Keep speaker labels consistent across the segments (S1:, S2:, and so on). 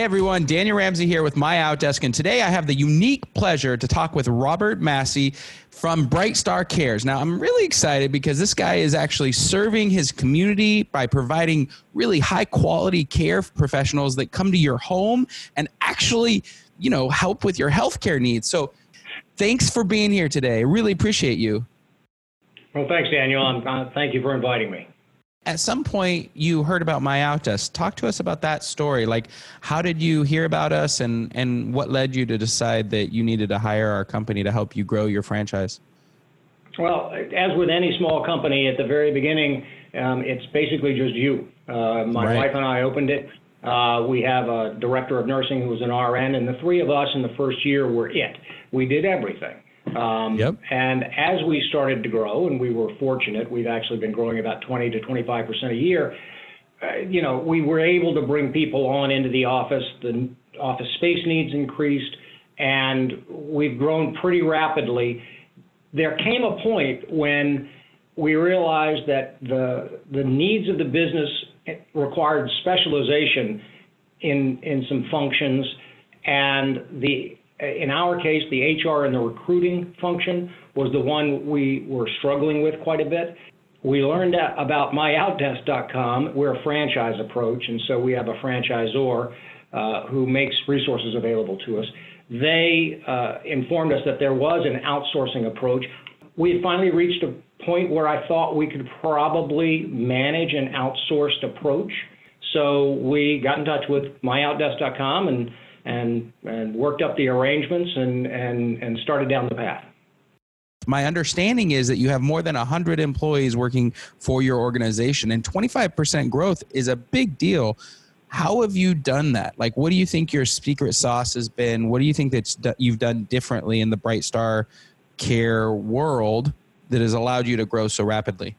S1: Hey everyone, Daniel Ramsey here with My Outdesk, and today I have the unique pleasure to talk with Robert Massey from BrightStar Cares. Now, I'm really excited because this guy is actually serving his community by providing really high quality care professionals that come to your home and actually, you know, help with your healthcare needs. So, thanks for being here today. Really appreciate you.
S2: Well, thanks, Daniel. Uh, thank you for inviting me
S1: at some point you heard about my talk to us about that story. Like how did you hear about us and and what led you to decide that you needed to hire our company to help you grow your franchise?
S2: Well as with any small company at the very beginning um, it's basically just you. Uh, my right. wife and i opened it. Uh, we have a director of nursing who was an rn and the three of us in the first year were it. We did everything
S1: um, yep.
S2: And as we started to grow, and we were fortunate, we've actually been growing about 20 to 25 percent a year. Uh, you know, we were able to bring people on into the office. The office space needs increased, and we've grown pretty rapidly. There came a point when we realized that the the needs of the business required specialization in in some functions, and the in our case, the HR and the recruiting function was the one we were struggling with quite a bit. We learned about myoutdesk.com. We're a franchise approach, and so we have a franchisor uh, who makes resources available to us. They uh, informed us that there was an outsourcing approach. We had finally reached a point where I thought we could probably manage an outsourced approach. So we got in touch with myoutdesk.com and and, and worked up the arrangements and, and, and started down the path.
S1: My understanding is that you have more than 100 employees working for your organization, and 25% growth is a big deal. How have you done that? Like, what do you think your secret sauce has been? What do you think that you've done differently in the BrightStar Care world that has allowed you to grow so rapidly?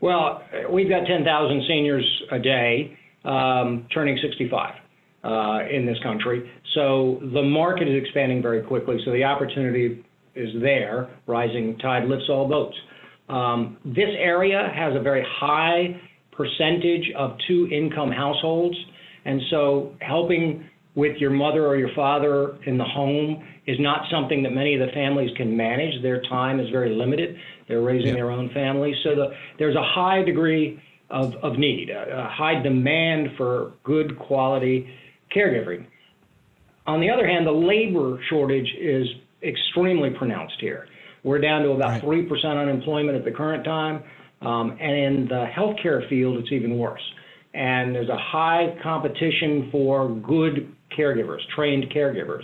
S2: Well, we've got 10,000 seniors a day um, turning 65 uh, in this country. So the market is expanding very quickly. So the opportunity is there. Rising tide lifts all boats. Um, this area has a very high percentage of two income households. And so helping with your mother or your father in the home is not something that many of the families can manage. Their time is very limited. They're raising yeah. their own families. So the, there's a high degree of, of need, a, a high demand for good quality caregiving. On the other hand, the labor shortage is extremely pronounced here. We're down to about right. 3% unemployment at the current time. Um, and in the healthcare field, it's even worse. And there's a high competition for good caregivers, trained caregivers.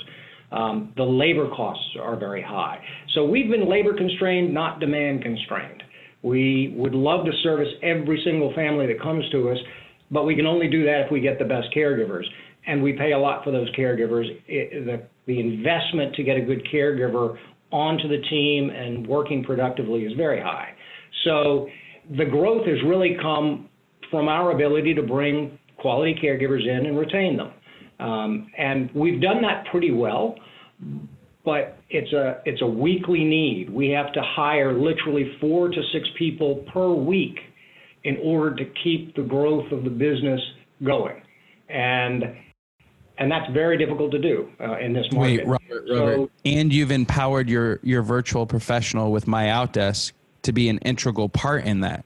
S2: Um, the labor costs are very high. So we've been labor constrained, not demand constrained. We would love to service every single family that comes to us, but we can only do that if we get the best caregivers and we pay a lot for those caregivers. It, the, the investment to get a good caregiver onto the team and working productively is very high. So the growth has really come from our ability to bring quality caregivers in and retain them. Um, and we've done that pretty well, but it's a it's a weekly need. We have to hire literally four to six people per week in order to keep the growth of the business going. And and that's very difficult to do uh, in this market.
S1: Wait, Robert, Robert. So, and you've empowered your your virtual professional with My Outdesk to be an integral part in that.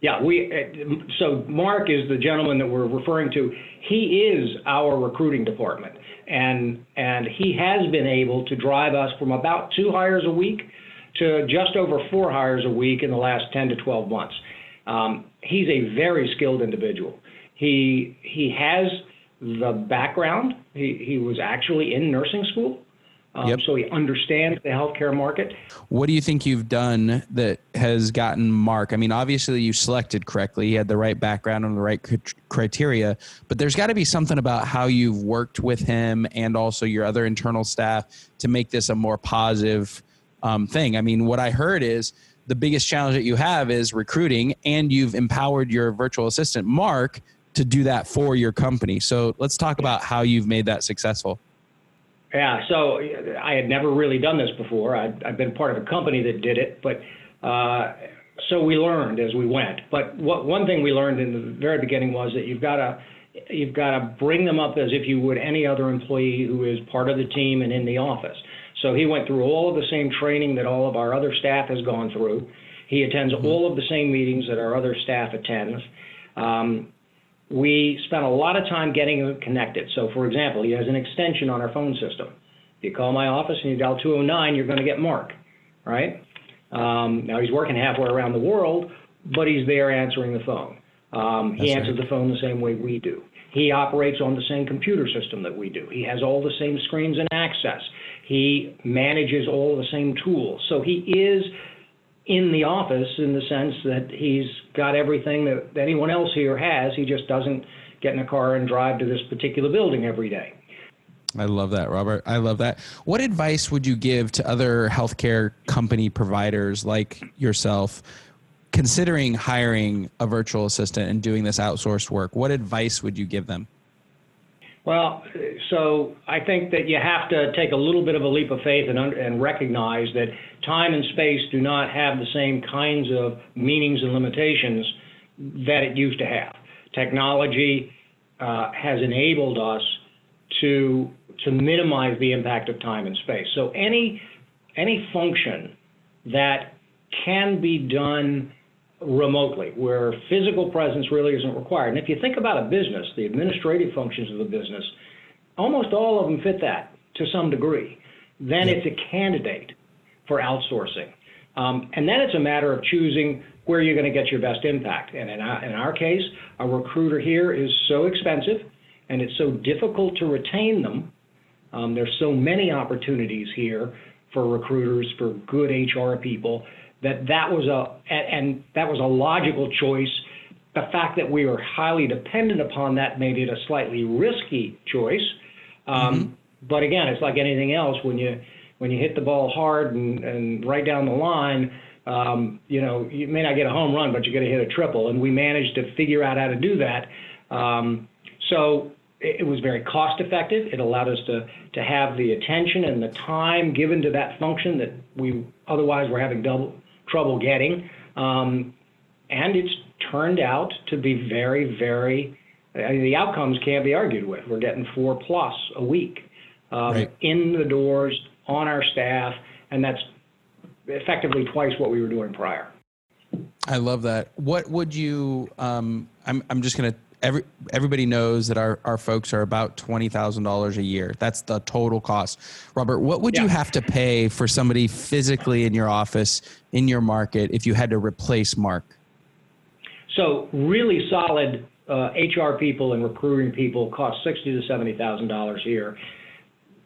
S2: Yeah, we. Uh, so Mark is the gentleman that we're referring to. He is our recruiting department, and and he has been able to drive us from about two hires a week to just over four hires a week in the last 10 to 12 months. Um, he's a very skilled individual. He he has the background. He, he was actually in nursing school. Um, yep. So he understands the healthcare market.
S1: What do you think you've done that has gotten Mark? I mean, obviously you selected correctly. He had the right background and the right criteria, but there's got to be something about how you've worked with him and also your other internal staff to make this a more positive um, thing. I mean, what I heard is the biggest challenge that you have is recruiting, and you've empowered your virtual assistant, Mark, to do that for your company. So let's talk about how you've made that successful.
S2: Yeah, so I had never really done this before. I'd, I've been part of a company that did it, but uh, so we learned as we went. But what, one thing we learned in the very beginning was that you've got to you've got to bring them up as if you would any other employee who is part of the team and in the office. So he went through all of the same training that all of our other staff has gone through. He attends mm-hmm. all of the same meetings that our other staff attends. Um, we spent a lot of time getting him connected. So, for example, he has an extension on our phone system. If you call my office and you dial 209, you're going to get Mark, right? Um, now he's working halfway around the world, but he's there answering the phone. Um, he answers right. the phone the same way we do. He operates on the same computer system that we do. He has all the same screens and access. He manages all the same tools. So he is in the office in the sense that he's got everything that anyone else here has. He just doesn't get in a car and drive to this particular building every day.
S1: I love that, Robert. I love that. What advice would you give to other healthcare company providers like yourself considering hiring a virtual assistant and doing this outsourced work? What advice would you give them?
S2: Well, so I think that you have to take a little bit of a leap of faith and, and recognize that time and space do not have the same kinds of meanings and limitations that it used to have. Technology uh, has enabled us to to minimize the impact of time and space. So any any function that can be done remotely, where physical presence really isn't required. And if you think about a business, the administrative functions of a business, almost all of them fit that to some degree. Then it's a candidate for outsourcing. Um, and then it's a matter of choosing where you're going to get your best impact. And in our, in our case, a recruiter here is so expensive and it's so difficult to retain them. Um, there's so many opportunities here for recruiters, for good HR people, that that was a and that was a logical choice. The fact that we were highly dependent upon that made it a slightly risky choice. Um, mm-hmm. But again, it's like anything else when you when you hit the ball hard and, and right down the line. Um, you know, you may not get a home run, but you're going to hit a triple, and we managed to figure out how to do that. Um, so it was very cost effective. It allowed us to, to have the attention and the time given to that function that we otherwise were having double, trouble getting. Um, and it's turned out to be very, very, I mean, the outcomes can't be argued with. We're getting four plus a week um, right. in the doors on our staff, and that's effectively twice what we were doing prior.
S1: I love that. What would you? Um, I'm I'm just gonna every everybody knows that our, our folks are about twenty thousand dollars a year. That's the total cost. Robert, what would yeah. you have to pay for somebody physically in your office in your market if you had to replace Mark?
S2: So really solid uh, HR people and recruiting people cost sixty to seventy thousand dollars a year.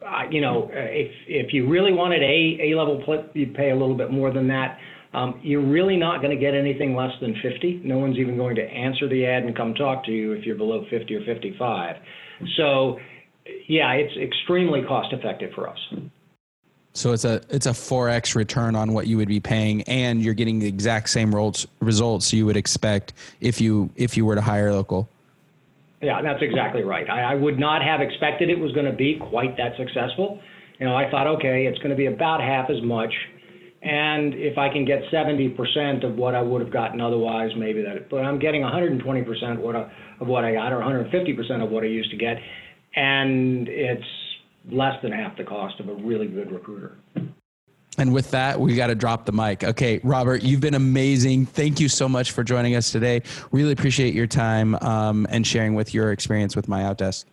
S2: Uh, you know, if if you really wanted a A level, you'd pay a little bit more than that. Um, you're really not going to get anything less than 50. No one's even going to answer the ad and come talk to you if you're below 50 or 55. So, yeah, it's extremely cost effective for us.
S1: So it's a it's a 4x return on what you would be paying, and you're getting the exact same results results you would expect if you if you were to hire local.
S2: Yeah, that's exactly right. I, I would not have expected it was going to be quite that successful. You know, I thought, okay, it's going to be about half as much and if I can get 70% of what I would have gotten otherwise, maybe that. But I'm getting 120% what I, of what I got, or 150% of what I used to get, and it's less than half the cost of a really good recruiter.
S1: And with that, we got to drop the mic. Okay, Robert, you've been amazing. Thank you so much for joining us today. Really appreciate your time um, and sharing with your experience with My Outdesk.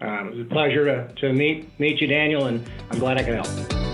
S2: Um, it was a pleasure to, to meet meet you, Daniel, and I'm glad I could help.